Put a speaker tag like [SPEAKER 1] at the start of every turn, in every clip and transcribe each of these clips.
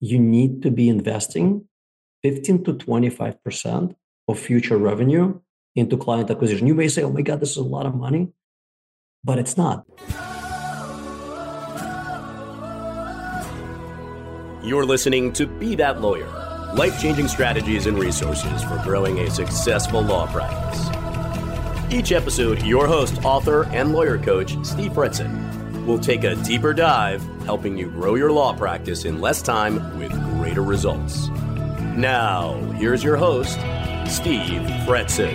[SPEAKER 1] you need to be investing 15 to 25% of future revenue into client acquisition. You may say, oh my God, this is a lot of money, but it's not.
[SPEAKER 2] You're listening to Be That Lawyer life changing strategies and resources for growing a successful law practice. Each episode, your host, author, and lawyer coach, Steve Fretzin, will take a deeper dive, helping you grow your law practice in less time with greater results. Now, here's your host, Steve Fretzin.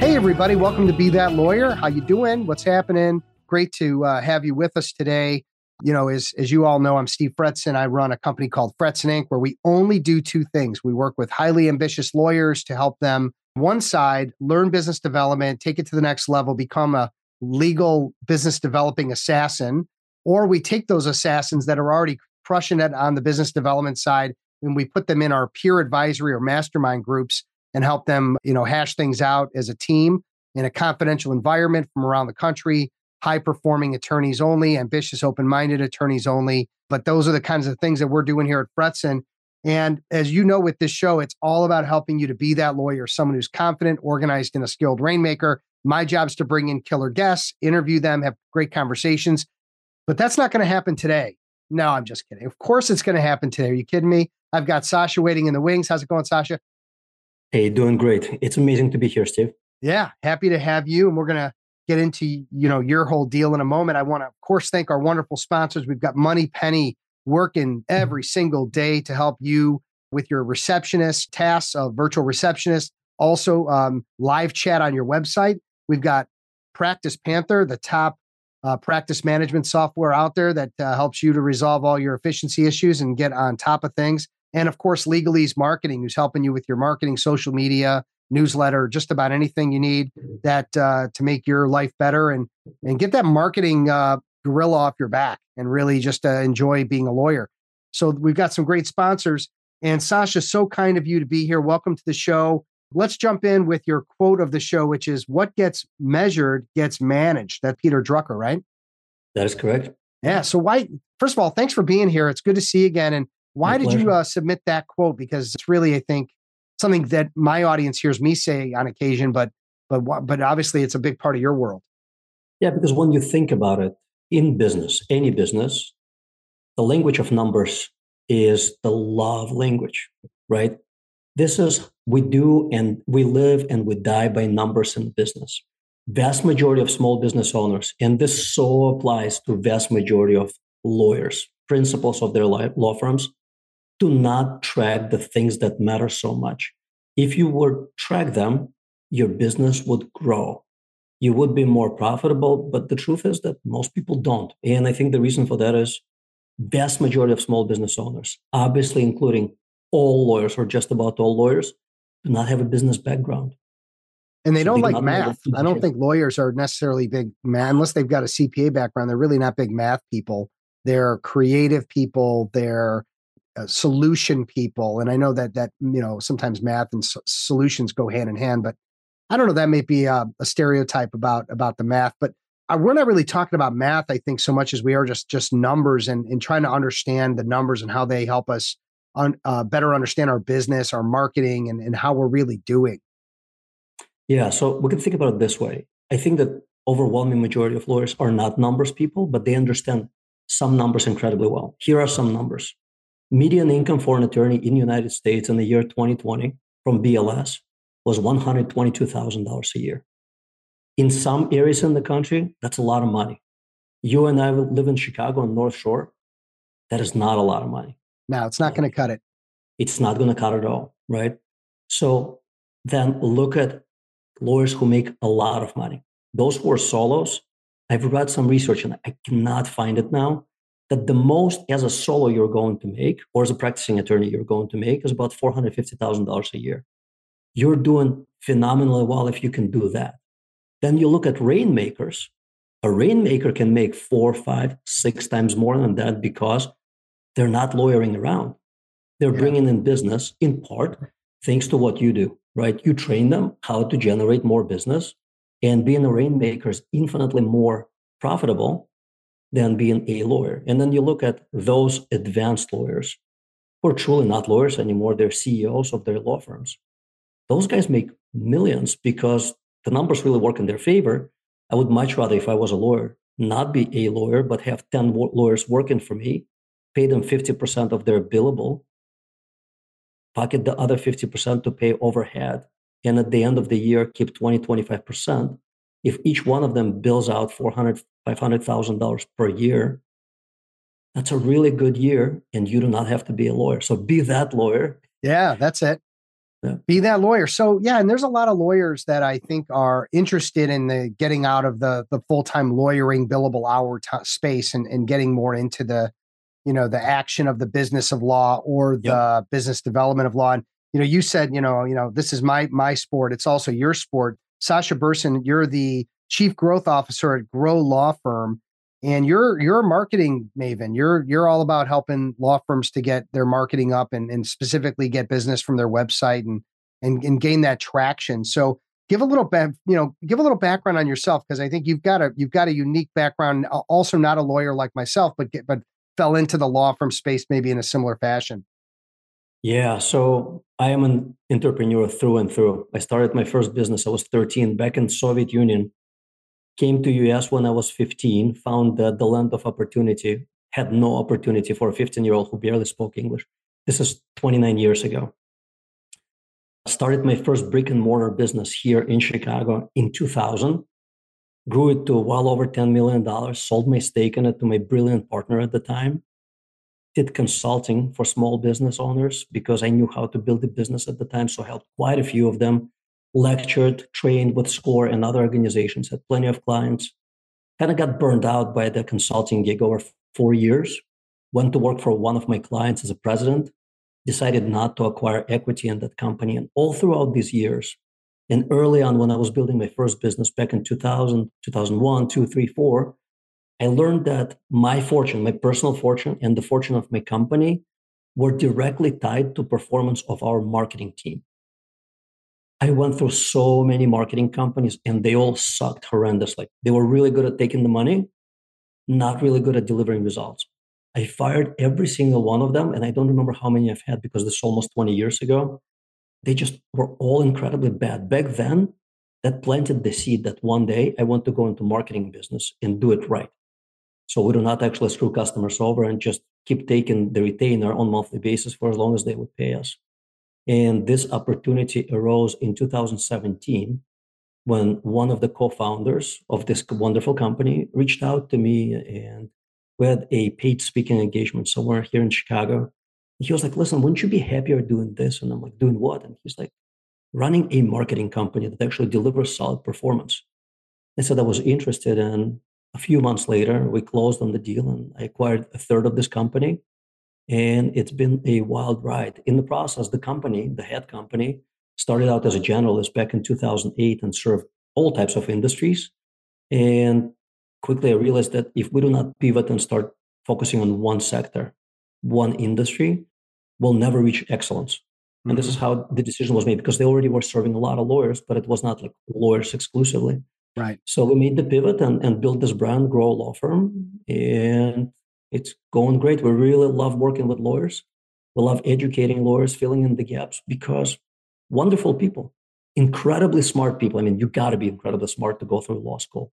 [SPEAKER 3] Hey, everybody! Welcome to Be That Lawyer. How you doing? What's happening? Great to uh, have you with us today. You know, as as you all know, I'm Steve Fretzin. I run a company called Fretzin Inc., where we only do two things. We work with highly ambitious lawyers to help them one side learn business development, take it to the next level, become a legal business developing assassin, or we take those assassins that are already crushing it on the business development side and we put them in our peer advisory or mastermind groups and help them, you know, hash things out as a team in a confidential environment from around the country, high performing attorneys only, ambitious, open minded attorneys only. But those are the kinds of things that we're doing here at Fretzin. And as you know, with this show, it's all about helping you to be that lawyer, someone who's confident, organized, and a skilled rainmaker. My job is to bring in killer guests, interview them, have great conversations. But that's not going to happen today. No, I'm just kidding. Of course, it's going to happen today. Are you kidding me? I've got Sasha waiting in the wings. How's it going, Sasha?
[SPEAKER 1] Hey, doing great. It's amazing to be here, Steve.
[SPEAKER 3] Yeah, happy to have you. And we're going to get into you know your whole deal in a moment. I want to, of course, thank our wonderful sponsors. We've got Money Penny working every single day to help you with your receptionist tasks, a virtual receptionist. Also, um, live chat on your website. We've got Practice Panther, the top uh, practice management software out there that uh, helps you to resolve all your efficiency issues and get on top of things. And of course, Legalese Marketing, who's helping you with your marketing, social media, newsletter, just about anything you need that uh, to make your life better and and get that marketing uh, gorilla off your back and really just uh, enjoy being a lawyer. So we've got some great sponsors. And Sasha, so kind of you to be here. Welcome to the show. Let's jump in with your quote of the show, which is "What gets measured gets managed." That Peter Drucker, right?
[SPEAKER 1] That is correct.
[SPEAKER 3] Yeah. So why? First of all, thanks for being here. It's good to see you again. And why My did pleasure. you uh, submit that quote? Because it's really, I think, something that my audience hears me say on occasion, but but but obviously it's a big part of your world.
[SPEAKER 1] Yeah, because when you think about it, in business, any business, the language of numbers is the love language, right? This is we do and we live and we die by numbers in business. Vast majority of small business owners, and this so applies to vast majority of lawyers, principals of their law firms, do not track the things that matter so much. If you would track them, your business would grow. You would be more profitable, but the truth is that most people don't. And I think the reason for that is vast majority of small business owners, obviously including all lawyers or just about all lawyers, do not have a business background.
[SPEAKER 3] And they so don't they like math. I don't think lawyers are necessarily big math unless they've got a CPA background. They're really not big math people. They're creative people. They're uh, solution people. And I know that that you know sometimes math and so- solutions go hand in hand, but I don't know. That may be a, a stereotype about about the math, but uh, we're not really talking about math. I think so much as we are just just numbers and and trying to understand the numbers and how they help us un, uh, better understand our business, our marketing, and and how we're really doing.
[SPEAKER 1] Yeah, so we can think about it this way. I think that overwhelming majority of lawyers are not numbers people, but they understand some numbers incredibly well. Here are some numbers. Median income for an attorney in the United States in the year 2020 from BLS was $122,000 a year. In some areas in the country, that's a lot of money. You and I live in Chicago on North Shore. That is not a lot of money.
[SPEAKER 3] No, it's not going to cut it.
[SPEAKER 1] It's not going to cut it all, right? So then look at lawyers who make a lot of money. Those who are solos, I've read some research and I cannot find it now. That the most as a solo you're going to make, or as a practicing attorney you're going to make, is about $450,000 a year. You're doing phenomenally well if you can do that. Then you look at rainmakers. A rainmaker can make four, five, six times more than that because they're not lawyering around. They're yeah. bringing in business in part thanks to what you do, right? You train them how to generate more business, and being a rainmaker is infinitely more profitable than being a lawyer. And then you look at those advanced lawyers who are truly not lawyers anymore, they're CEOs of their law firms. Those guys make millions because the numbers really work in their favor. I would much rather, if I was a lawyer, not be a lawyer, but have 10 lawyers working for me, pay them 50% of their billable, pocket the other 50% to pay overhead, and at the end of the year, keep 20, 25%. If each one of them bills out 400, $500,000 per year, that's a really good year, and you do not have to be a lawyer. So be that lawyer.
[SPEAKER 3] Yeah, that's it. Yeah. Be that lawyer. So yeah, and there's a lot of lawyers that I think are interested in the getting out of the the full time lawyering billable hour t- space and and getting more into the you know the action of the business of law or the yep. business development of law. And you know, you said you know you know this is my my sport. It's also your sport. Sasha Berson, you're the chief growth officer at Grow Law Firm and you're you're a marketing maven you're you're all about helping law firms to get their marketing up and, and specifically get business from their website and, and and gain that traction so give a little bit you know give a little background on yourself because i think you've got a you've got a unique background also not a lawyer like myself but get, but fell into the law firm space maybe in a similar fashion
[SPEAKER 1] yeah so i am an entrepreneur through and through i started my first business i was 13 back in soviet union came to us when I was 15, found that the land of opportunity had no opportunity for a 15 year old who barely spoke English. This is 29 years ago. Started my first brick and mortar business here in Chicago in 2000. Grew it to well over $10 million. Sold my stake in it to my brilliant partner at the time. Did consulting for small business owners because I knew how to build a business at the time. So helped quite a few of them lectured, trained with SCORE and other organizations, had plenty of clients. Kind of got burned out by the consulting gig over four years. Went to work for one of my clients as a president, decided not to acquire equity in that company. And all throughout these years, and early on when I was building my first business back in 2000, 2001, 2, 3, 4, I learned that my fortune, my personal fortune, and the fortune of my company were directly tied to performance of our marketing team. I went through so many marketing companies and they all sucked horrendously. They were really good at taking the money, not really good at delivering results. I fired every single one of them, and I don't remember how many I've had because this is almost 20 years ago. They just were all incredibly bad. Back then, that planted the seed that one day I want to go into marketing business and do it right. So we do not actually screw customers over and just keep taking the retainer on monthly basis for as long as they would pay us. And this opportunity arose in 2017 when one of the co-founders of this wonderful company reached out to me and we had a paid speaking engagement somewhere here in Chicago. He was like, listen, wouldn't you be happier doing this? And I'm like, doing what? And he's like, running a marketing company that actually delivers solid performance. And so I was interested. And a few months later, we closed on the deal and I acquired a third of this company and it's been a wild ride. In the process, the company, the head company, started out as a generalist back in 2008 and served all types of industries. And quickly I realized that if we do not pivot and start focusing on one sector, one industry, we'll never reach excellence. Mm-hmm. And this is mm-hmm. how the decision was made because they already were serving a lot of lawyers, but it was not like lawyers exclusively.
[SPEAKER 3] Right.
[SPEAKER 1] So we made the pivot and, and built this brand, Grow Law Firm. And it's going great. We really love working with lawyers. We love educating lawyers, filling in the gaps because wonderful people, incredibly smart people. I mean, you got to be incredibly smart to go through law school.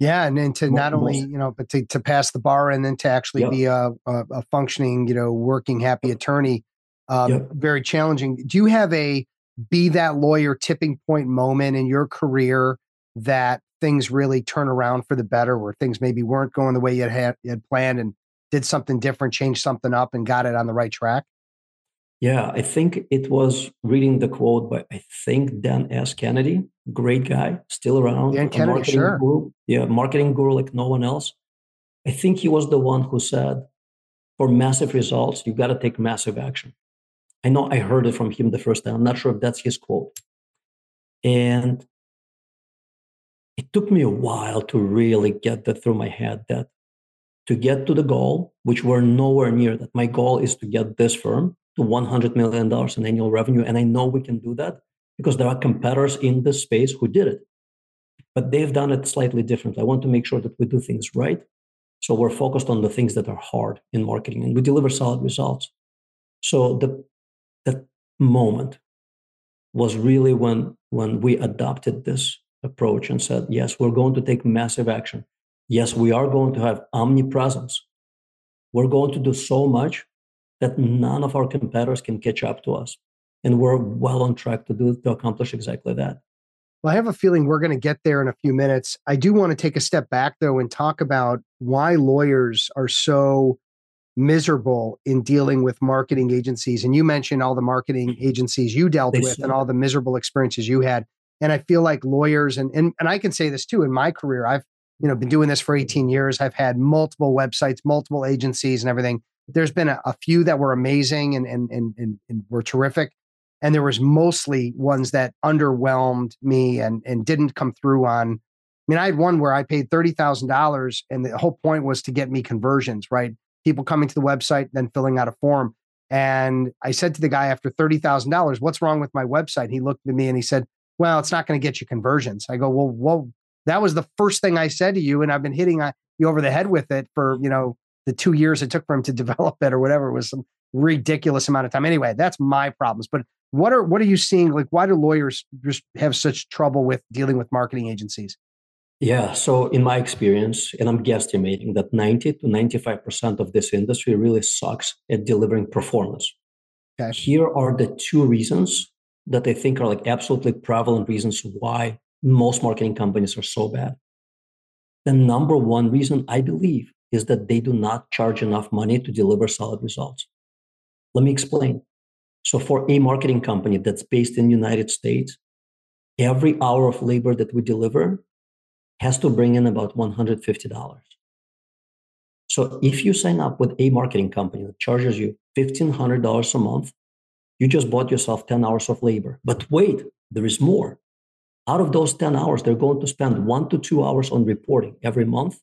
[SPEAKER 3] Yeah, and then to not only you know, but to, to pass the bar and then to actually yep. be a, a, functioning, you know, working happy attorney, um, yep. very challenging. Do you have a be that lawyer tipping point moment in your career that things really turn around for the better, where things maybe weren't going the way you had, you had planned and did something different, changed something up, and got it on the right track?
[SPEAKER 1] Yeah, I think it was reading the quote by I think Dan S. Kennedy, great guy, still around.
[SPEAKER 3] Dan Kennedy, sure.
[SPEAKER 1] Guru. Yeah, marketing guru like no one else. I think he was the one who said, for massive results, you've got to take massive action. I know I heard it from him the first time. I'm not sure if that's his quote. And it took me a while to really get that through my head that to get to the goal, which we're nowhere near that, my goal is to get this firm to $100 million in annual revenue. And I know we can do that because there are competitors in this space who did it. But they've done it slightly differently. I want to make sure that we do things right So we're focused on the things that are hard in marketing and we deliver solid results. So the that moment was really when when we adopted this approach and said, yes, we're going to take massive action. Yes, we are going to have omnipresence. We're going to do so much that none of our competitors can catch up to us. And we're well on track to do to accomplish exactly that.
[SPEAKER 3] Well, I have a feeling we're going to get there in a few minutes. I do want to take a step back, though, and talk about why lawyers are so miserable in dealing with marketing agencies. And you mentioned all the marketing agencies you dealt they with and all the miserable experiences you had. And I feel like lawyers, and, and, and I can say this too in my career, I've you know been doing this for 18 years. I've had multiple websites, multiple agencies, and everything. There's been a, a few that were amazing and, and and and and were terrific and there was mostly ones that underwhelmed me and and didn't come through on I mean, I had one where I paid thirty thousand dollars, and the whole point was to get me conversions, right? People coming to the website, then filling out a form. And I said to the guy after thirty thousand dollars, "What's wrong with my website?" He looked at me and he said, "Well, it's not going to get you conversions." I go, "Well, well, that was the first thing I said to you, and I've been hitting you over the head with it for you know the two years it took for him to develop it or whatever was some ridiculous amount of time. Anyway, that's my problems. But what are what are you seeing? Like, why do lawyers just have such trouble with dealing with marketing agencies?
[SPEAKER 1] Yeah. So, in my experience, and I'm guesstimating that 90 to 95% of this industry really sucks at delivering performance. Okay. Here are the two reasons that I think are like absolutely prevalent reasons why most marketing companies are so bad. The number one reason I believe is that they do not charge enough money to deliver solid results. Let me explain. So for a marketing company that's based in the United States, every hour of labor that we deliver has to bring in about $150. So if you sign up with a marketing company that charges you $1,500 a month, you just bought yourself 10 hours of labor. But wait, there is more. Out of those 10 hours, they're going to spend one to two hours on reporting every month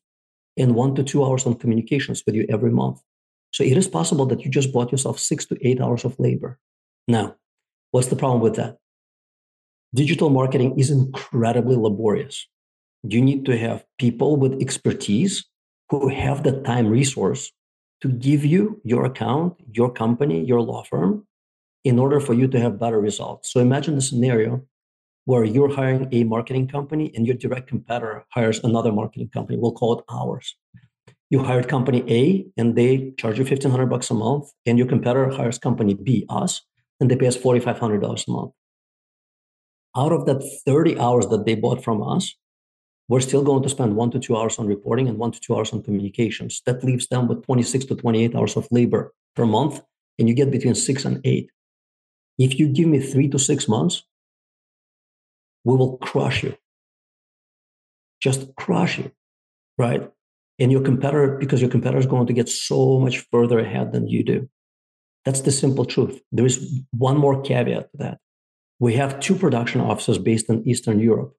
[SPEAKER 1] and one to two hours on communications with you every month. So it is possible that you just bought yourself six to eight hours of labor. Now, what's the problem with that? Digital marketing is incredibly laborious. You need to have people with expertise who have the time resource to give you your account, your company, your law firm in order for you to have better results. So imagine a scenario where you're hiring a marketing company and your direct competitor hires another marketing company. We'll call it ours. You hired company A and they charge you 1500 bucks a month and your competitor hires company B, us, and they pay us $4,500 a month. Out of that 30 hours that they bought from us, we're still going to spend one to two hours on reporting and one to two hours on communications. That leaves them with 26 to 28 hours of labor per month, and you get between six and eight. If you give me three to six months, we will crush you. Just crush you, right? And your competitor, because your competitor is going to get so much further ahead than you do. That's the simple truth. There is one more caveat to that. We have two production offices based in Eastern Europe.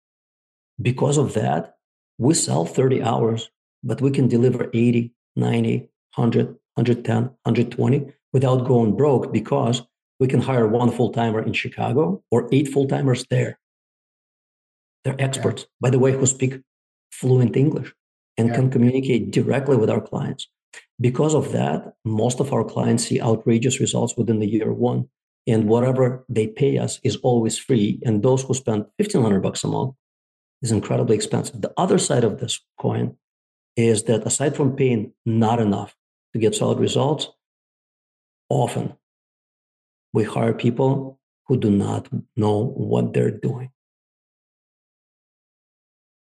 [SPEAKER 1] Because of that, we sell 30 hours, but we can deliver 80, 90, 100, 110, 120 without going broke because we can hire one full timer in Chicago or eight full timers there. They're experts, yeah. by the way, who speak fluent English and yeah. can communicate directly with our clients. Because of that, most of our clients see outrageous results within the year one. And whatever they pay us is always free. And those who spend 1500 bucks a month is incredibly expensive. The other side of this coin is that aside from paying not enough to get solid results, often we hire people who do not know what they're doing.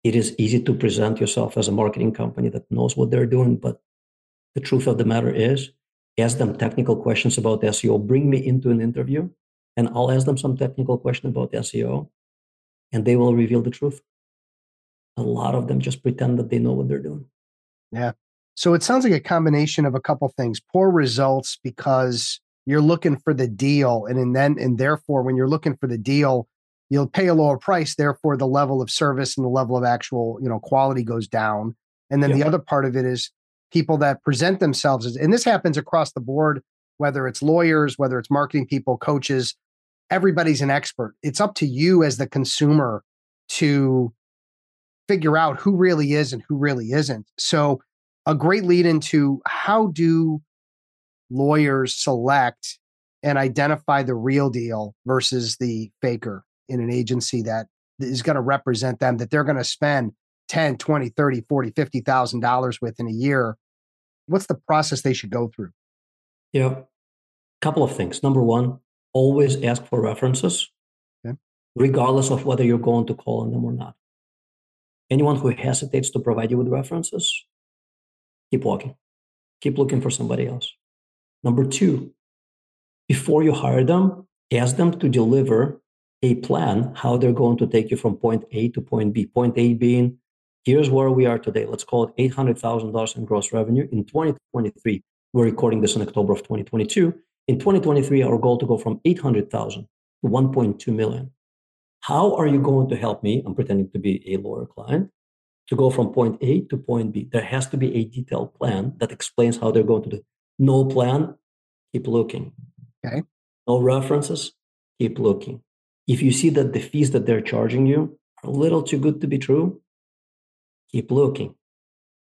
[SPEAKER 1] It is easy to present yourself as a marketing company that knows what they're doing, but the truth of the matter is, ask them technical questions about SEO. Bring me into an interview, and I'll ask them some technical question about SEO, and they will reveal the truth. A lot of them just pretend that they know what they're doing.
[SPEAKER 3] Yeah. So it sounds like a combination of a couple things: poor results because you're looking for the deal, and, and then and therefore, when you're looking for the deal, you'll pay a lower price. Therefore, the level of service and the level of actual you know quality goes down. And then the other part of it is people that present themselves as, and this happens across the board, whether it's lawyers, whether it's marketing people, coaches, everybody's an expert. It's up to you as the consumer to figure out who really is and who really isn't. So a great lead into how do lawyers select and identify the real deal versus the faker in an agency that is going to represent them that they're going to spend 10 20 30 40 50,000 dollars with in a year what's the process they should go through?
[SPEAKER 1] Yeah couple of things. Number one always ask for references okay. regardless of whether you're going to call on them or not. Anyone who hesitates to provide you with references keep walking. Keep looking for somebody else. Number two before you hire them ask them to deliver a plan how they're going to take you from point A to point B. Point A being here's where we are today. Let's call it $800,000 in gross revenue in 2023. We're recording this in October of 2022. In 2023, our goal to go from 800,000 to 1.2 million. How are you going to help me? I'm pretending to be a lawyer client to go from point A to point B. There has to be a detailed plan that explains how they're going to do. No plan, keep looking.
[SPEAKER 3] Okay.
[SPEAKER 1] No references, keep looking. If you see that the fees that they're charging you are a little too good to be true, keep looking.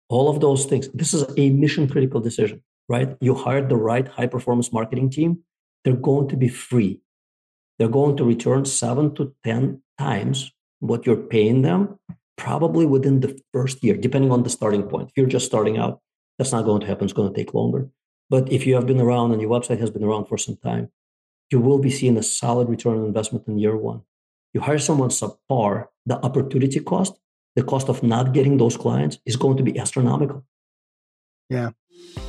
[SPEAKER 1] All of those things. This is a mission critical decision, right? You hired the right high performance marketing team, they're going to be free. They're going to return seven to 10 times what you're paying them, probably within the first year, depending on the starting point. If you're just starting out, that's not going to happen. It's going to take longer. But if you have been around and your website has been around for some time, you will be seeing a solid return on investment in year one. You hire someone subpar, the opportunity cost, the cost of not getting those clients is going to be astronomical.
[SPEAKER 3] Yeah.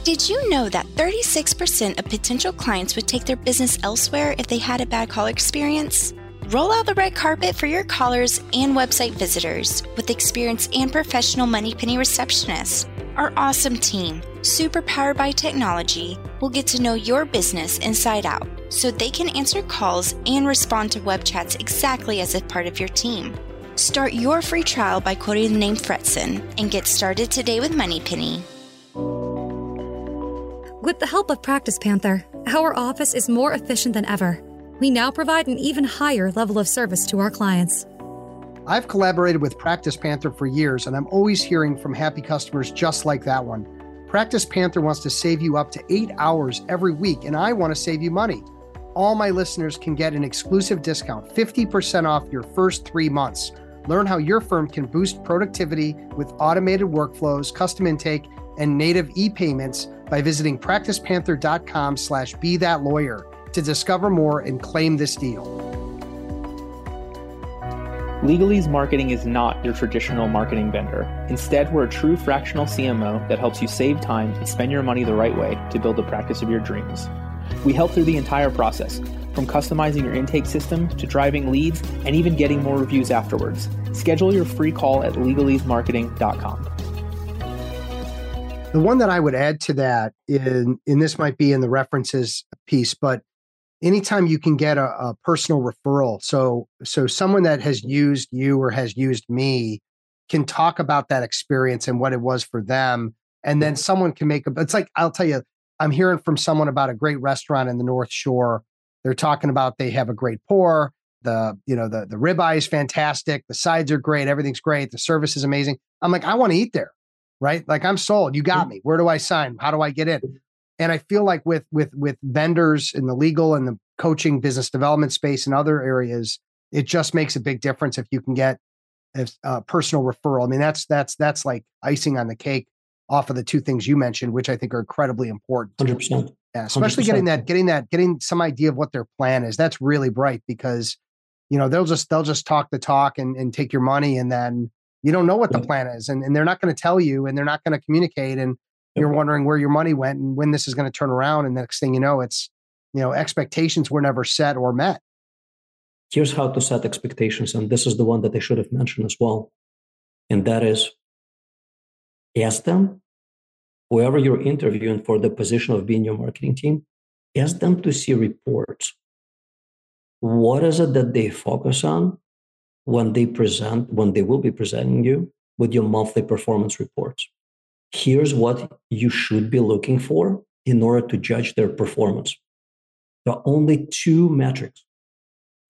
[SPEAKER 4] Did you know that 36% of potential clients would take their business elsewhere if they had a bad call experience? Roll out the red carpet for your callers and website visitors with experienced and professional MoneyPenny receptionists. Our awesome team, super powered by technology, will get to know your business inside out so they can answer calls and respond to web chats exactly as if part of your team. Start your free trial by quoting the name Fretzin and get started today with MoneyPenny.
[SPEAKER 5] With the help of Practice Panther, our office is more efficient than ever. We now provide an even higher level of service to our clients.
[SPEAKER 3] I've collaborated with Practice Panther for years, and I'm always hearing from happy customers just like that one. Practice Panther wants to save you up to eight hours every week, and I want to save you money all my listeners can get an exclusive discount 50% off your first three months. Learn how your firm can boost productivity with automated workflows, custom intake, and native e-payments by visiting practicepanther.com slash be that lawyer to discover more and claim this deal.
[SPEAKER 6] Legalese Marketing is not your traditional marketing vendor. Instead, we're a true fractional CMO that helps you save time and spend your money the right way to build the practice of your dreams. We help through the entire process, from customizing your intake system to driving leads and even getting more reviews afterwards. Schedule your free call at legalesemarketing.com.
[SPEAKER 3] The one that I would add to that, in, and this might be in the references piece, but anytime you can get a, a personal referral, so so someone that has used you or has used me can talk about that experience and what it was for them, and then someone can make a. It's like I'll tell you, I'm hearing from someone about a great restaurant in the North Shore. They're talking about they have a great pour. The you know the the ribeye is fantastic. The sides are great. Everything's great. The service is amazing. I'm like I want to eat there, right? Like I'm sold. You got me. Where do I sign? How do I get in? And I feel like with with with vendors in the legal and the coaching, business development space, and other areas, it just makes a big difference if you can get a uh, personal referral. I mean, that's that's that's like icing on the cake off of the two things you mentioned, which I think are incredibly important.
[SPEAKER 1] Hundred percent.
[SPEAKER 3] Yeah, especially 100%. getting that, getting that, getting some idea of what their plan is. That's really bright because, you know, they'll just they'll just talk the talk and, and take your money, and then you don't know what the plan is, and, and they're not going to tell you, and they're not going to communicate, and you're wondering where your money went and when this is going to turn around, and the next thing you know, it's you know expectations were never set or met.
[SPEAKER 1] Here's how to set expectations, and this is the one that I should have mentioned as well, and that is ask them whoever you're interviewing for the position of being your marketing team, ask them to see reports. What is it that they focus on when they present, when they will be presenting you with your monthly performance reports? Here's what you should be looking for in order to judge their performance. There are only two metrics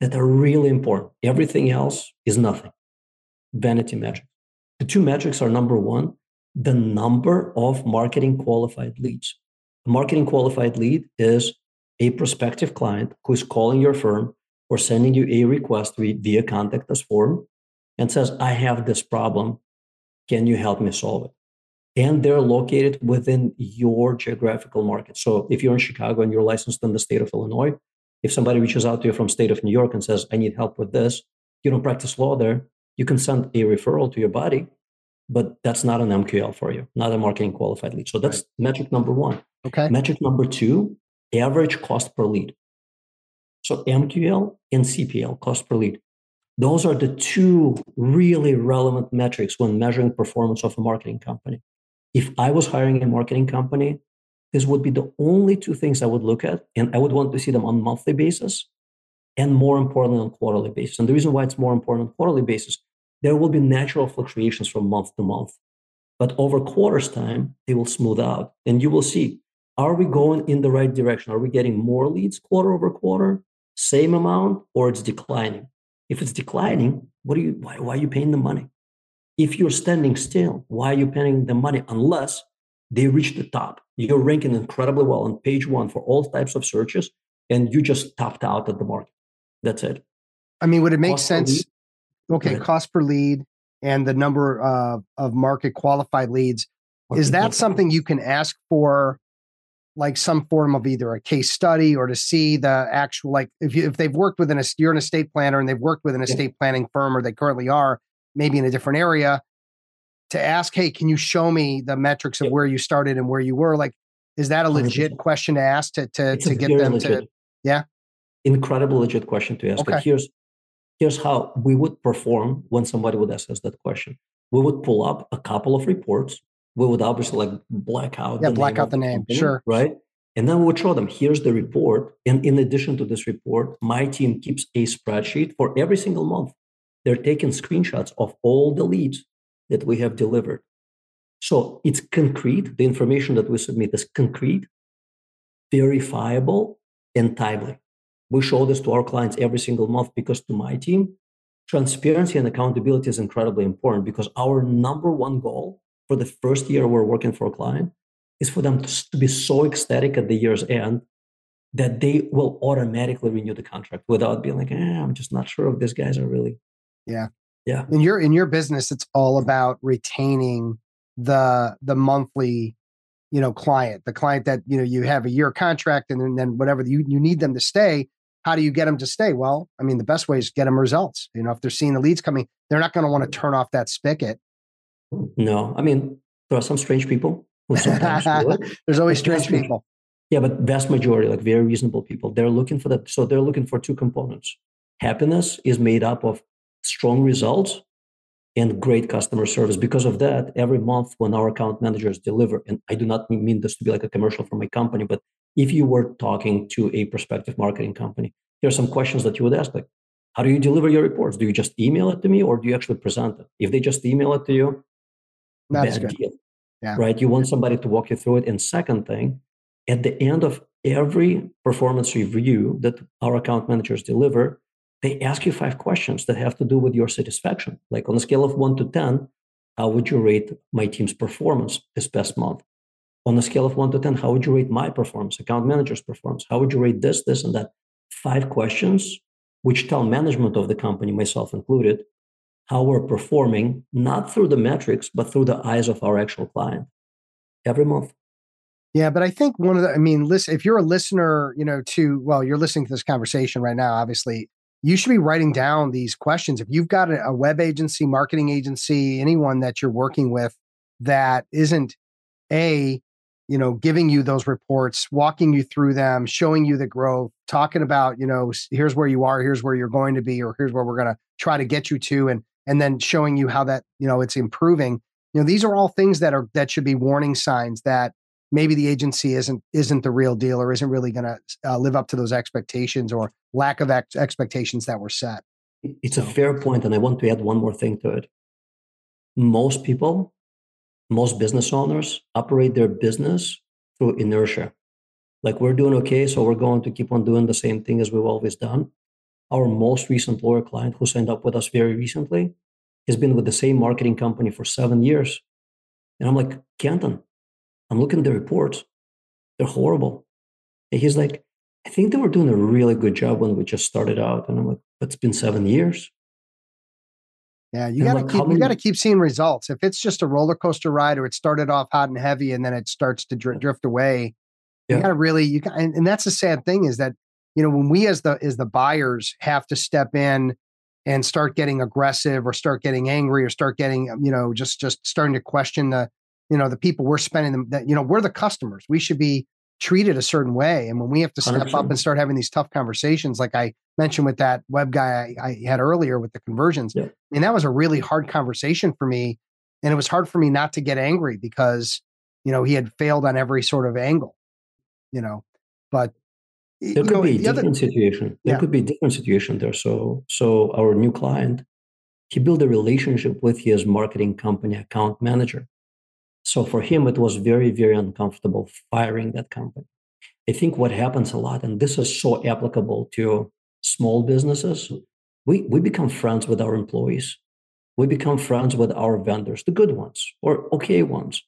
[SPEAKER 1] that are really important. Everything else is nothing. Vanity metrics. The two metrics are number one, the number of marketing qualified leads. A marketing qualified lead is a prospective client who is calling your firm or sending you a request via contact us form and says, I have this problem. Can you help me solve it? And they're located within your geographical market. So if you're in Chicago and you're licensed in the state of Illinois, if somebody reaches out to you from state of New York and says, I need help with this, you don't practice law there, you can send a referral to your body, but that's not an MQL for you, not a marketing qualified lead. So that's right. metric number one.
[SPEAKER 3] Okay.
[SPEAKER 1] Metric number two, average cost per lead. So MQL and CPL, cost per lead. Those are the two really relevant metrics when measuring performance of a marketing company. If I was hiring a marketing company, this would be the only two things I would look at, and I would want to see them on monthly basis and more importantly on quarterly basis. And the reason why it's more important on quarterly basis, there will be natural fluctuations from month to month. But over quarters time, they will smooth out. And you will see, are we going in the right direction? Are we getting more leads quarter over quarter, same amount, or it's declining? If it's declining, what are you why, why are you paying the money? If you're standing still, why are you paying the money unless they reach the top? You're ranking incredibly well on page one for all types of searches, and you just topped out at the market. That's it.
[SPEAKER 3] I mean, would it make cost sense? Okay, cost per lead and the number uh, of market qualified leads. Market is that something you can ask for, like some form of either a case study or to see the actual, like if you if they've worked with an you're an estate planner and they've worked with an estate yeah. planning firm or they currently are, maybe in a different area, to ask, hey, can you show me the metrics of where you started and where you were? Like, is that a legit 100%. question to ask to to, to get them legit. to? Yeah,
[SPEAKER 1] incredible legit question to ask. Okay. But here's here's how we would perform when somebody would ask us that question. We would pull up a couple of reports. We would obviously like black out.
[SPEAKER 3] Yeah, black out the name. Company, sure.
[SPEAKER 1] Right. And then we would show them here's the report. And in addition to this report, my team keeps a spreadsheet for every single month. They're taking screenshots of all the leads that we have delivered. So it's concrete. The information that we submit is concrete, verifiable, and timely. We show this to our clients every single month because to my team, transparency and accountability is incredibly important because our number one goal for the first year we're working for a client is for them to, be so ecstatic at the year's end that they will automatically renew the contract without being like, eh, I'm just not sure if these guys are really.
[SPEAKER 3] Yeah.
[SPEAKER 1] Yeah.
[SPEAKER 3] In your in your business, it's all about retaining the the monthly, you know, client, the client that you know you have a year contract and then, then whatever you you need them to stay. How do you get them to stay? Well, I mean, the best way is get them results. You know, if they're seeing the leads coming, they're not going to want to turn off that spigot.
[SPEAKER 1] Mm, no, I mean, there are some strange people.
[SPEAKER 3] There's always strange people.
[SPEAKER 1] Yeah, but vast majority, like very reasonable people, they're looking for that. So they're looking for two components. Happiness is made up of strong results and great customer service. Because of that, every month when our account managers deliver, and I do not mean this to be like a commercial for my company, but if you were talking to a prospective marketing company, here are some questions that you would ask like, how do you deliver your reports? Do you just email it to me or do you actually present it? If they just email it to you,
[SPEAKER 3] That's bad good.
[SPEAKER 1] deal. Yeah. Right? You want somebody to walk you through it. And second thing, at the end of every performance review that our account managers deliver, they ask you five questions that have to do with your satisfaction. Like on a scale of one to 10, how would you rate my team's performance this past month? On a scale of one to 10, how would you rate my performance, account manager's performance? How would you rate this, this, and that? Five questions, which tell management of the company, myself included, how we're performing, not through the metrics, but through the eyes of our actual client every month.
[SPEAKER 3] Yeah, but I think one of the, I mean, listen, if you're a listener, you know, to, well, you're listening to this conversation right now, obviously, you should be writing down these questions. If you've got a, web agency, marketing agency, anyone that you're working with that isn't a, you know, giving you those reports, walking you through them, showing you the growth, talking about, you know, here's where you are, here's where you're going to be, or here's where we're going to try to get you to, and and then showing you how that, you know, it's improving. You know, these are all things that are that should be warning signs that maybe the agency isn't isn't the real deal or isn't really going to uh, live up to those expectations or lack of ex- expectations that were set.
[SPEAKER 1] It's a fair point, and I want to add one more thing to it. Most people, most business owners operate their business through inertia. Like we're doing okay, so we're going to keep on doing the same thing as we've always done. Our most recent lawyer client who signed up with us very recently has been with the same marketing company for seven years And I'm like, Canton, I'm looking at the reports. They're horrible. And he's like, I think they were doing a really good job when we just started out. And I'm like, but it's been seven years.
[SPEAKER 3] Yeah, you got to like, keep you got to keep seeing results. If it's just a roller coaster ride, or it started off hot and heavy, and then it starts to dr- drift away, yeah. you got to really you got, and, and that's the sad thing is that you know when we as the as the buyers have to step in and start getting aggressive or start getting angry or start getting you know just just starting to question the you know the people we're spending them that you know we're the customers we should be treated a certain way and when we have to step 100%. up and start having these tough conversations like i mentioned with that web guy i, I had earlier with the conversions yeah. I mean that was a really hard conversation for me and it was hard for me not to get angry because you know he had failed on every sort of angle you know but
[SPEAKER 1] there could
[SPEAKER 3] know,
[SPEAKER 1] be a different other, situation there yeah. could be a different situation there so so our new client he built a relationship with his marketing company account manager so for him, it was very, very uncomfortable firing that company. I think what happens a lot, and this is so applicable to small businesses, we, we become friends with our employees. We become friends with our vendors, the good ones or okay ones.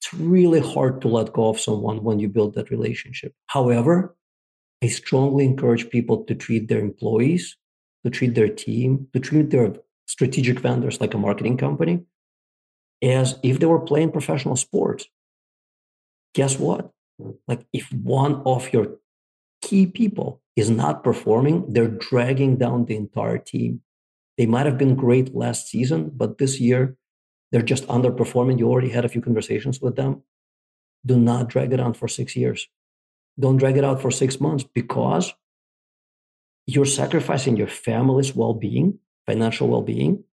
[SPEAKER 1] It's really hard to let go of someone when you build that relationship. However, I strongly encourage people to treat their employees, to treat their team, to treat their strategic vendors like a marketing company as if they were playing professional sports. Guess what? Like if one of your key people is not performing, they're dragging down the entire team. They might have been great last season, but this year they're just underperforming. You already had a few conversations with them. Do not drag it on for six years. Don't drag it out for six months because you're sacrificing your family's well being, financial well being,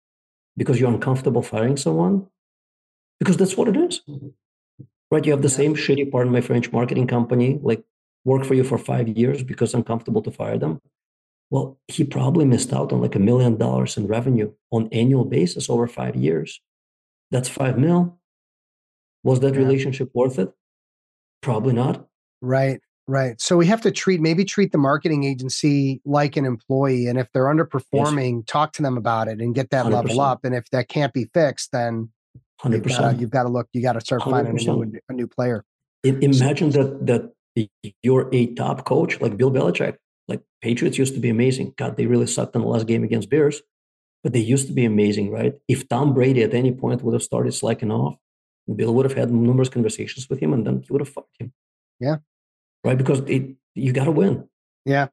[SPEAKER 1] because you're uncomfortable firing someone because that's what it is. Mm-hmm. Right? You have the same shitty, pardon my French, marketing company like work for you for five years because I'm comfortable to fire them. Well, he probably missed out on like a million dollars in revenue on annual basis over five years. That's five mil. Was that yeah. relationship worth it? Probably not.
[SPEAKER 3] Right. Right. So we have to treat maybe treat the marketing agency like an employee. And if they're underperforming, yes. talk to them about it and get that 100%. level up. And if that can't be fixed, then
[SPEAKER 1] Hundred percent.
[SPEAKER 3] You've got to look. You got to start 100%. finding a new, a new player.
[SPEAKER 1] Imagine that that you're a top coach like Bill Belichick. Like Patriots used to be amazing. God, they really sucked in the last game against Bears, but they used to be amazing, right? If Tom Brady at any point would have started slacking off, Bill would have had numerous conversations with him, and then he would have fucked him.
[SPEAKER 3] Yeah.
[SPEAKER 1] Right, because it, you got to win.
[SPEAKER 3] Yeah,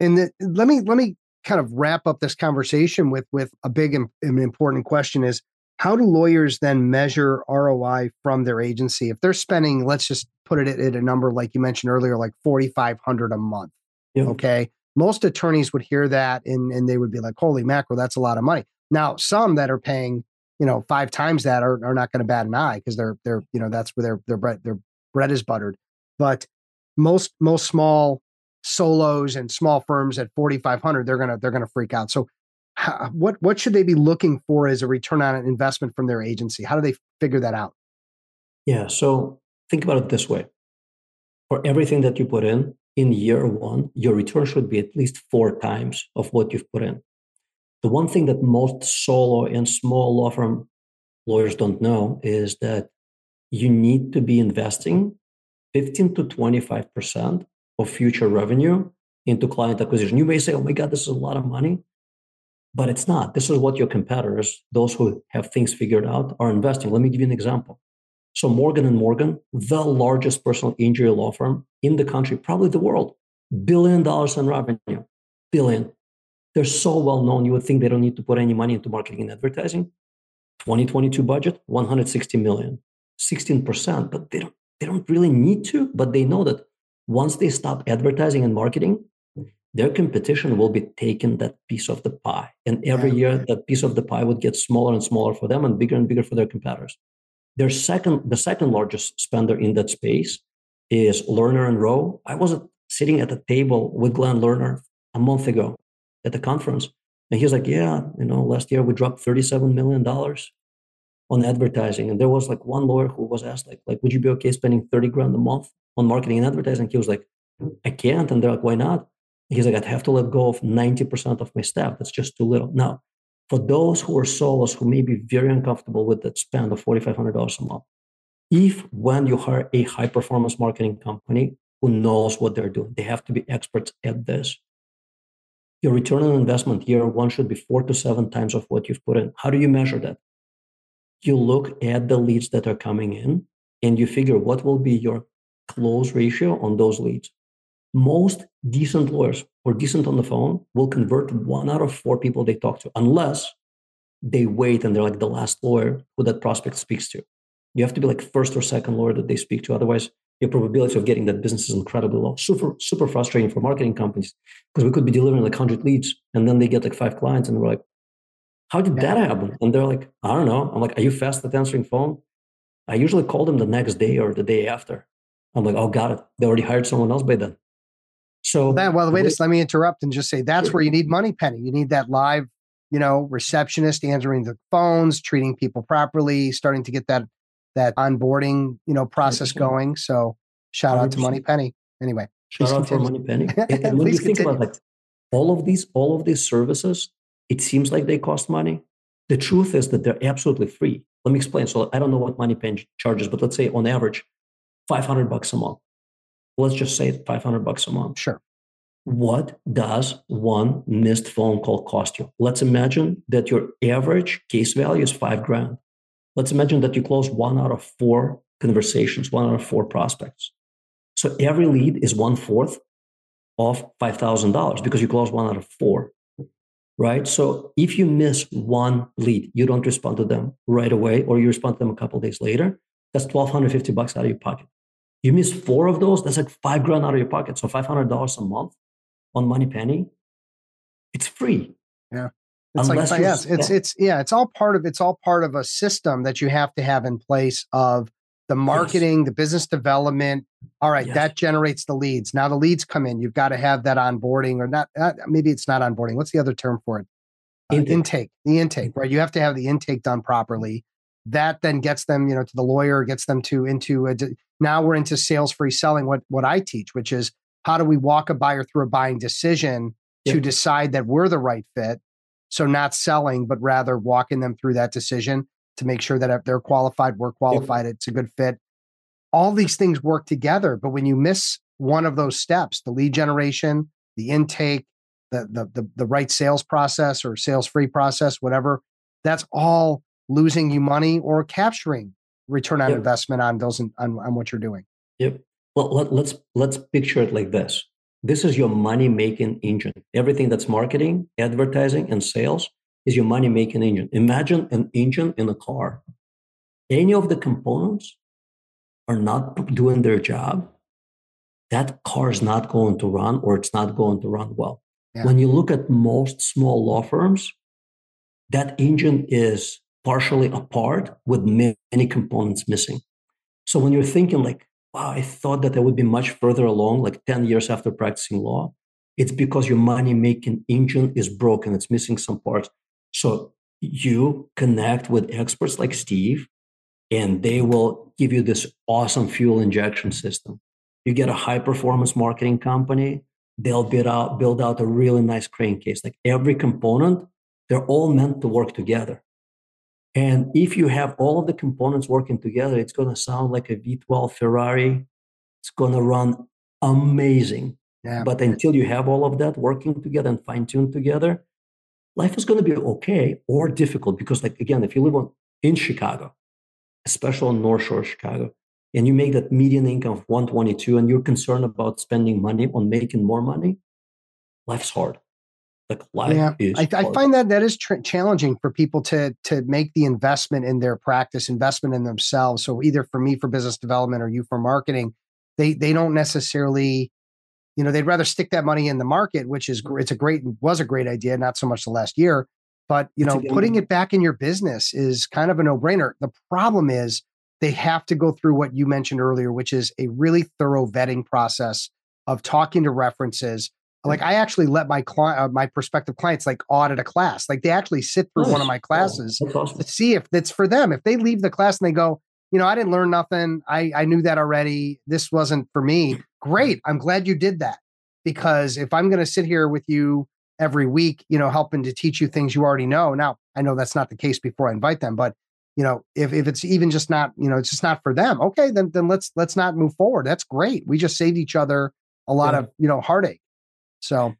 [SPEAKER 3] and the, let me let me kind of wrap up this conversation with with a big and important question: is how do lawyers then measure ROI from their agency? If they're spending, let's just put it at a number like you mentioned earlier, like 4,500 a month. Okay. Most attorneys would hear that and, and they would be like, holy mackerel, that's a lot of money. Now, some that are paying, you know, five times that are, are not going to bat an eye because they're, they're, you know, that's where their, their bread, their bread is buttered. But most, most small solos and small firms at 4,500, they're going to, they're going to freak out. So how, uh, what what should they be looking for as a return on an investment from their agency? How do they figure that out?
[SPEAKER 1] Yeah, so think about it this way: for everything that you put in in year one, your return should be at least four times of what you've put in. The one thing that most solo and small law firm lawyers don't know is that you need to be investing 15 to 25 percent of future revenue into client acquisition. You may say, "Oh my God, this is a lot of money." But it's not. This is what your competitors, those who have things figured out, are investing. Let me give you an example. So Morgan and Morgan, the largest personal injury law firm in the country, probably the world, billion dollars in revenue, billion. They're so well known, you would think they don't need to put any money into marketing and advertising. 2022 budget, 160 million, 16%, but they don't, they don't really need to, but they know that once they stop advertising and marketing, their competition will be taking that piece of the pie. And every yeah. year, that piece of the pie would get smaller and smaller for them and bigger and bigger for their competitors. Their second, the second largest spender in that space is Lerner and Rowe. I was sitting at a table with Glenn Lerner a month ago at the conference. And he's like, Yeah, you know, last year we dropped $37 million on advertising. And there was like one lawyer who was asked, like, like, would you be okay spending 30 grand a month on marketing and advertising? He was like, I can't. And they're like, why not? He's like, I'd have to let go of 90% of my staff. That's just too little. Now, for those who are solos who may be very uncomfortable with that spend of $4,500 a month, if when you hire a high performance marketing company who knows what they're doing, they have to be experts at this. Your return on investment year one should be four to seven times of what you've put in. How do you measure that? You look at the leads that are coming in and you figure what will be your close ratio on those leads. Most decent lawyers or decent on the phone will convert one out of four people they talk to, unless they wait and they're like the last lawyer who that prospect speaks to. You have to be like first or second lawyer that they speak to. Otherwise, your probability of getting that business is incredibly low. Super, super frustrating for marketing companies because we could be delivering like 100 leads and then they get like five clients and we're like, how did that happen? And they're like, I don't know. I'm like, are you fast at answering phone? I usually call them the next day or the day after. I'm like, oh, got it. They already hired someone else by then. So
[SPEAKER 3] that, well, wait, just let me interrupt and just say that's where you need Moneypenny. You need that live, you know, receptionist answering the phones, treating people properly, starting to get that that onboarding, you know, process 100%. going. So shout 100%. out to Moneypenny. Anyway,
[SPEAKER 1] shout out for Moneypenny. And, and when you think continue. about like all of these, all of these services, it seems like they cost money. The truth is that they're absolutely free. Let me explain. So I don't know what Moneypenny charges, but let's say on average, 500 bucks a month. Let's just say 500 bucks a month.
[SPEAKER 3] Sure.
[SPEAKER 1] What does one missed phone call cost you? Let's imagine that your average case value is five grand. Let's imagine that you close one out of four conversations, one out of four prospects. So every lead is one fourth of $5,000 because you close one out of four, right? So if you miss one lead, you don't respond to them right away, or you respond to them a couple days later, that's 1250 bucks out of your pocket. You miss four of those, that's like five grand out of your pocket. So $500 a month on Moneypenny, it's free.
[SPEAKER 3] Yeah. It's Unless like yes, it's it's yeah, it's all part of it's all part of a system that you have to have in place of the marketing, yes. the business development. All right, yes. that generates the leads. Now the leads come in. You've got to have that onboarding or not. Uh, maybe it's not onboarding. What's the other term for it? Uh, intake. intake. The intake, right? You have to have the intake done properly. That then gets them, you know, to the lawyer, gets them to into a. Now we're into sales free selling. What what I teach, which is how do we walk a buyer through a buying decision to decide that we're the right fit so not selling, but rather walking them through that decision to make sure that if they're qualified, we're qualified, it's a good fit. All these things work together. But when you miss one of those steps, the lead generation, the intake, the the the, the right sales process or sales free process, whatever, that's all losing you money or capturing return on yep. investment on those on, on what you're doing.
[SPEAKER 1] Yep. Well, let, let's let's picture it like this. This is your money making engine. Everything that's marketing, advertising, and sales is your money making engine. Imagine an engine in a car. Any of the components are not doing their job, that car is not going to run or it's not going to run well. Yeah. When you look at most small law firms, that engine is partially apart with many components missing. So when you're thinking like, wow, I thought that I would be much further along, like 10 years after practicing law. It's because your money making engine is broken, it's missing some parts. So you connect with experts like Steve, and they will give you this awesome fuel injection system. You get a high performance marketing company, they'll build out, build out a really nice crankcase. Like every component, they're all meant to work together. And if you have all of the components working together, it's going to sound like a V12 Ferrari. It's going to run amazing. Yeah. But until you have all of that working together and fine tuned together, life is going to be okay or difficult because, like, again, if you live on, in Chicago, especially on North Shore Chicago, and you make that median income of 122 and you're concerned about spending money on making more money, life's hard. Like life yeah,
[SPEAKER 3] I, I, find that that is tr- challenging for people to to make the investment in their practice, investment in themselves. So either for me for business development or you for marketing, they they don't necessarily, you know, they'd rather stick that money in the market, which is it's a great was a great idea, not so much the last year, but you know, putting it back in your business is kind of a no brainer. The problem is they have to go through what you mentioned earlier, which is a really thorough vetting process of talking to references like I actually let my client, uh, my prospective clients, like audit a class. Like they actually sit through nice. one of my classes awesome. to see if it's for them. If they leave the class and they go, you know, I didn't learn nothing. I I knew that already. This wasn't for me. Great. I'm glad you did that because if I'm going to sit here with you every week, you know, helping to teach you things you already know. Now I know that's not the case before I invite them, but you know, if, if it's even just not, you know, it's just not for them, okay, then then let's let's not move forward. That's great. We just saved each other a lot yeah. of, you know, heartache. So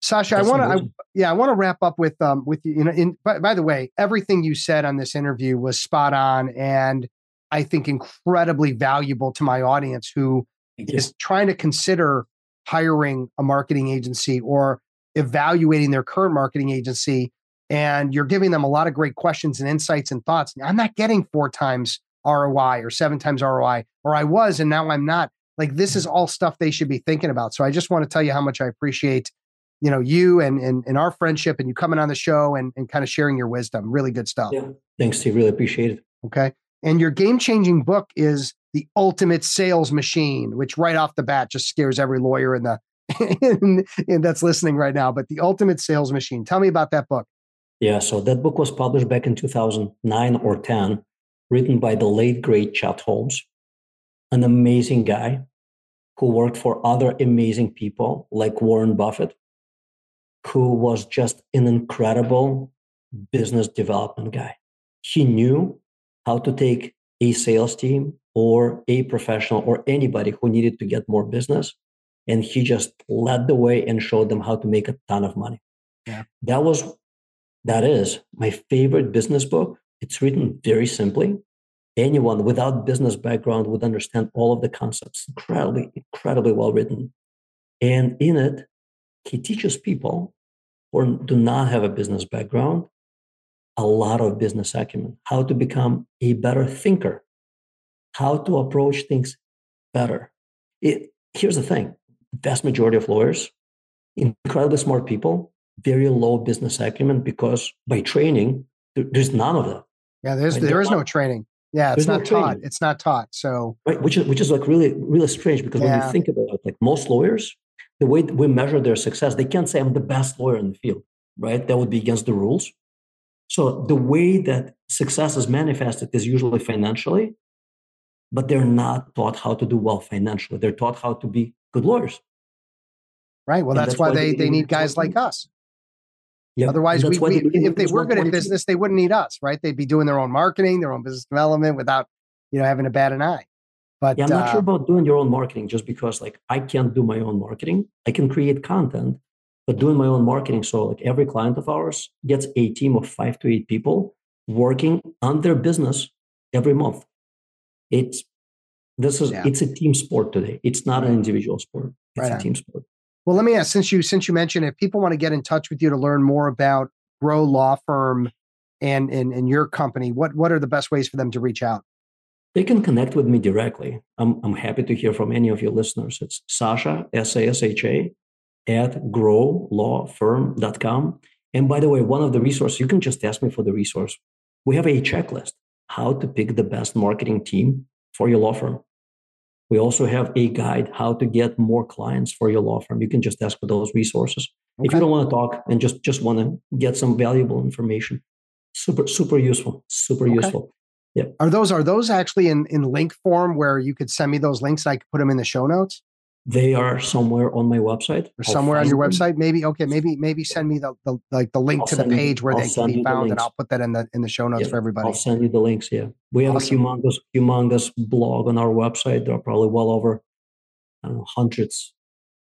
[SPEAKER 3] Sasha, That's I want to, yeah, I want to wrap up with, um, with you. You know, in by, by the way, everything you said on this interview was spot on, and I think incredibly valuable to my audience who is trying to consider hiring a marketing agency or evaluating their current marketing agency and you're giving them a lot of great questions and insights and thoughts. I'm not getting four times ROI or seven times ROI, or I was and now I'm not. Like this is all stuff they should be thinking about. So I just want to tell you how much I appreciate, you know, you and and, and our friendship and you coming on the show and, and kind of sharing your wisdom. Really good stuff.
[SPEAKER 1] Yeah. Thanks, Steve. Really appreciate it.
[SPEAKER 3] Okay. And your game changing book is The Ultimate Sales Machine, which right off the bat just scares every lawyer in the in, in that's listening right now. But The Ultimate Sales Machine. Tell me about that book.
[SPEAKER 1] Yeah, so that book was published back in 2009 or 10, written by the late great Chet Holmes, an amazing guy who worked for other amazing people like Warren Buffett, who was just an incredible business development guy. He knew how to take a sales team or a professional or anybody who needed to get more business and he just led the way and showed them how to make a ton of money. Yeah. That was that is my favorite business book. It's written very simply. Anyone without business background would understand all of the concepts. Incredibly, incredibly well written. And in it, he teaches people who do not have a business background a lot of business acumen, how to become a better thinker, how to approach things better. It, here's the thing vast majority of lawyers, incredibly smart people, very low business acumen because by training, there, there's none of that.
[SPEAKER 3] Yeah, there's there is no training. Yeah, it's not no taught. It's not taught. So
[SPEAKER 1] right, which is which is like really really strange because yeah. when you think about it, like most lawyers, the way we measure their success, they can't say I'm the best lawyer in the field, right? That would be against the rules. So the way that success is manifested is usually financially, but they're not taught how to do well financially. They're taught how to be good lawyers.
[SPEAKER 3] Right. Well, that's, that's, why, why they, they, they need guys like us. Yep. Otherwise, we, we, if they were good at business, they wouldn't need us, right? They'd be doing their own marketing, their own business development without, you know, having to bat an eye. But
[SPEAKER 1] yeah, I'm not uh, sure about doing your own marketing just because like I can't do my own marketing. I can create content, but doing my own marketing. So like every client of ours gets a team of five to eight people working on their business every month. It's this is yeah. it's a team sport today. It's not an individual sport. It's right a team sport.
[SPEAKER 3] Well, let me ask since you since you mentioned if people want to get in touch with you to learn more about Grow Law Firm and and, and your company, what what are the best ways for them to reach out?
[SPEAKER 1] They can connect with me directly. I'm I'm happy to hear from any of your listeners. It's Sasha S A S H A at growlawfirm.com. And by the way, one of the resources you can just ask me for the resource. We have a checklist how to pick the best marketing team for your law firm. We also have a guide how to get more clients for your law firm. You can just ask for those resources. Okay. If you don't want to talk and just just want to get some valuable information, super super useful, super okay. useful.
[SPEAKER 3] Yeah. Are those are those actually in in link form where you could send me those links? I could put them in the show notes.
[SPEAKER 1] They are somewhere on my website.
[SPEAKER 3] Or somewhere on your them. website, maybe. Okay, maybe maybe send me the, the like the link I'll to the page you, where I'll they can be found, and I'll put that in the in the show notes yeah, for everybody.
[SPEAKER 1] I'll send you the links. Yeah, we have awesome. a humongous humongous blog on our website. There are probably well over I don't know hundreds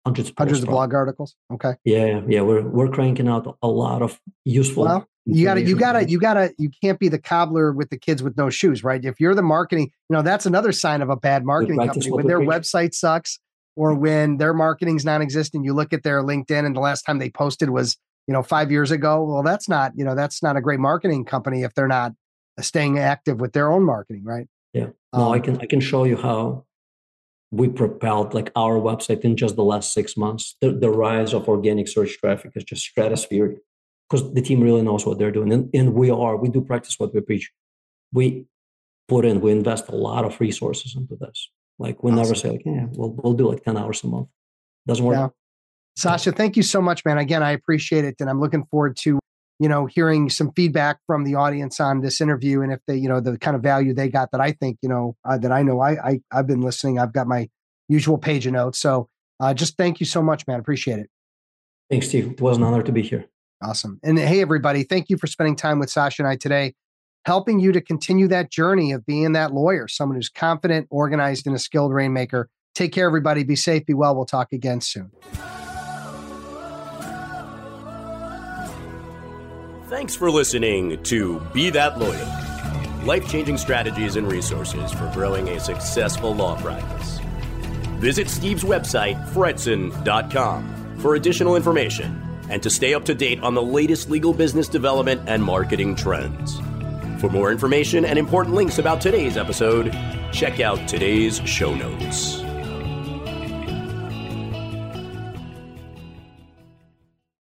[SPEAKER 1] hundreds
[SPEAKER 3] of hundreds of blog articles. Okay.
[SPEAKER 1] Yeah, yeah, we're we're cranking out a lot of useful. Well,
[SPEAKER 3] you gotta, you gotta, you gotta, you can't be the cobbler with the kids with no shoes, right? If you're the marketing, you know that's another sign of a bad marketing company when their website sucks or when their marketing's non-existent you look at their linkedin and the last time they posted was you know five years ago well that's not you know that's not a great marketing company if they're not staying active with their own marketing right?
[SPEAKER 1] Yeah. No um, i can i can show you how we propelled like our website in just the last six months. The, the rise of organic search traffic is just stratospheric because the team really knows what they're doing and, and we are. We do practice what we preach. We put in we invest a lot of resources into this like we awesome. never say like, yeah, we'll we'll do like 10 hours a month. Doesn't work. Yeah.
[SPEAKER 3] Sasha, thank you so much, man. Again, I appreciate it. And I'm looking forward to, you know, hearing some feedback from the audience on this interview. And if they, you know, the kind of value they got that I think, you know, uh, that I know I, I I've been listening. I've got my usual page of notes. So uh, just thank you so much, man. Appreciate it.
[SPEAKER 1] Thanks, Steve. It was an honor to be here.
[SPEAKER 3] Awesome. And hey, everybody, thank you for spending time with Sasha and I today. Helping you to continue that journey of being that lawyer, someone who's confident, organized, and a skilled rainmaker. Take care, everybody. Be safe, be well. We'll talk again soon.
[SPEAKER 2] Thanks for listening to Be That Lawyer life changing strategies and resources for growing a successful law practice. Visit Steve's website, fretzin.com, for additional information and to stay up to date on the latest legal business development and marketing trends. For more information and important links about today's episode, check out today's show notes.